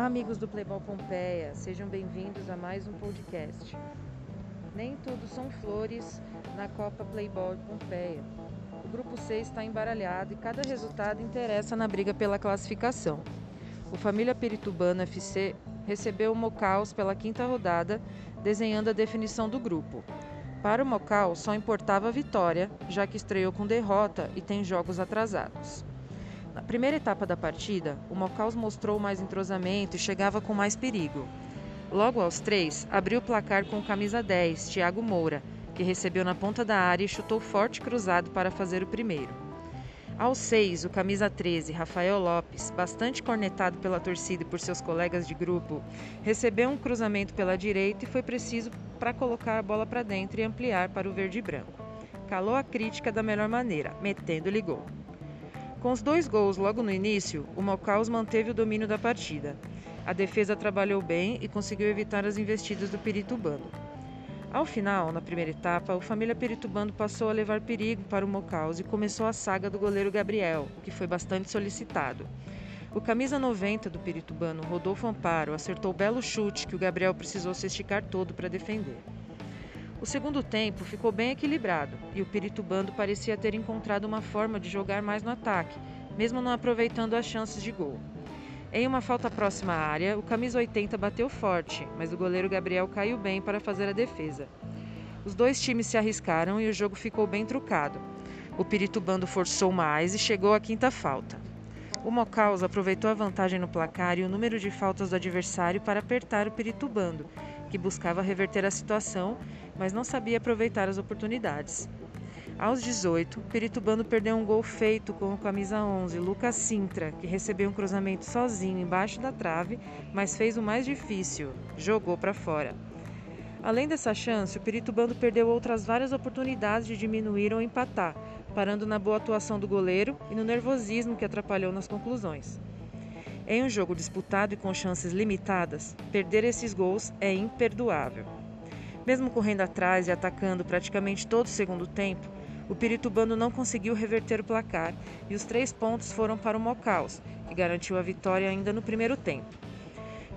amigos do Playball Pompeia, sejam bem-vindos a mais um podcast. Nem tudo são flores na Copa Playball Pompeia. O grupo C está embaralhado e cada resultado interessa na briga pela classificação. O Família Peritubano FC recebeu o Mocaus pela quinta rodada, desenhando a definição do grupo. Para o Mocal, só importava a vitória, já que estreou com derrota e tem jogos atrasados. Na primeira etapa da partida, o Mocaus mostrou mais entrosamento e chegava com mais perigo. Logo aos três, abriu o placar com o camisa 10, Thiago Moura, que recebeu na ponta da área e chutou forte cruzado para fazer o primeiro. Aos seis, o camisa 13, Rafael Lopes, bastante cornetado pela torcida e por seus colegas de grupo, recebeu um cruzamento pela direita e foi preciso para colocar a bola para dentro e ampliar para o verde e branco. Calou a crítica da melhor maneira, metendo-lhe gol. Com os dois gols logo no início, o Mocaus manteve o domínio da partida. A defesa trabalhou bem e conseguiu evitar as investidas do Peritubano. Ao final, na primeira etapa, o família Peritubano passou a levar perigo para o Mocaus e começou a saga do goleiro Gabriel, que foi bastante solicitado. O camisa 90 do Peritubano, Rodolfo Amparo, acertou o belo chute que o Gabriel precisou se esticar todo para defender. O segundo tempo ficou bem equilibrado e o Piritubando parecia ter encontrado uma forma de jogar mais no ataque, mesmo não aproveitando as chances de gol. Em uma falta próxima à área, o camisa 80 bateu forte, mas o goleiro Gabriel caiu bem para fazer a defesa. Os dois times se arriscaram e o jogo ficou bem trucado. O Piritubando forçou mais e chegou à quinta falta. O Mocaus aproveitou a vantagem no placar e o número de faltas do adversário para apertar o Piritubando, que buscava reverter a situação, mas não sabia aproveitar as oportunidades. Aos 18, Peritubano perdeu um gol feito com o camisa 11, Lucas Sintra, que recebeu um cruzamento sozinho embaixo da trave, mas fez o mais difícil, jogou para fora. Além dessa chance, o Peritubano perdeu outras várias oportunidades de diminuir ou empatar, parando na boa atuação do goleiro e no nervosismo que atrapalhou nas conclusões. Em um jogo disputado e com chances limitadas, perder esses gols é imperdoável. Mesmo correndo atrás e atacando praticamente todo o segundo tempo, o Piritubano não conseguiu reverter o placar e os três pontos foram para o Mocaus, que garantiu a vitória ainda no primeiro tempo.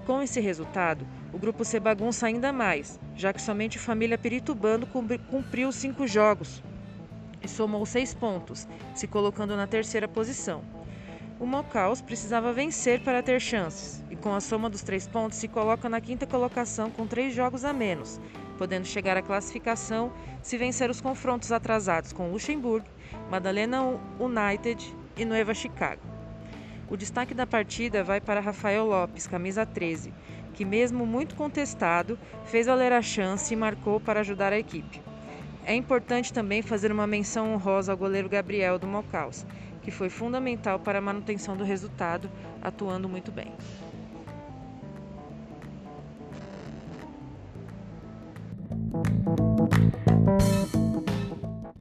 Com esse resultado, o grupo se bagunça ainda mais, já que somente a família Piritubano cumpriu cinco jogos e somou seis pontos, se colocando na terceira posição. O Mocaus precisava vencer para ter chances, e com a soma dos três pontos se coloca na quinta colocação com três jogos a menos, podendo chegar à classificação se vencer os confrontos atrasados com Luxemburgo, Madalena United e Nueva Chicago. O destaque da partida vai para Rafael Lopes, camisa 13, que, mesmo muito contestado, fez valer a chance e marcou para ajudar a equipe. É importante também fazer uma menção honrosa ao goleiro Gabriel do Mocaus, que foi fundamental para a manutenção do resultado, atuando muito bem.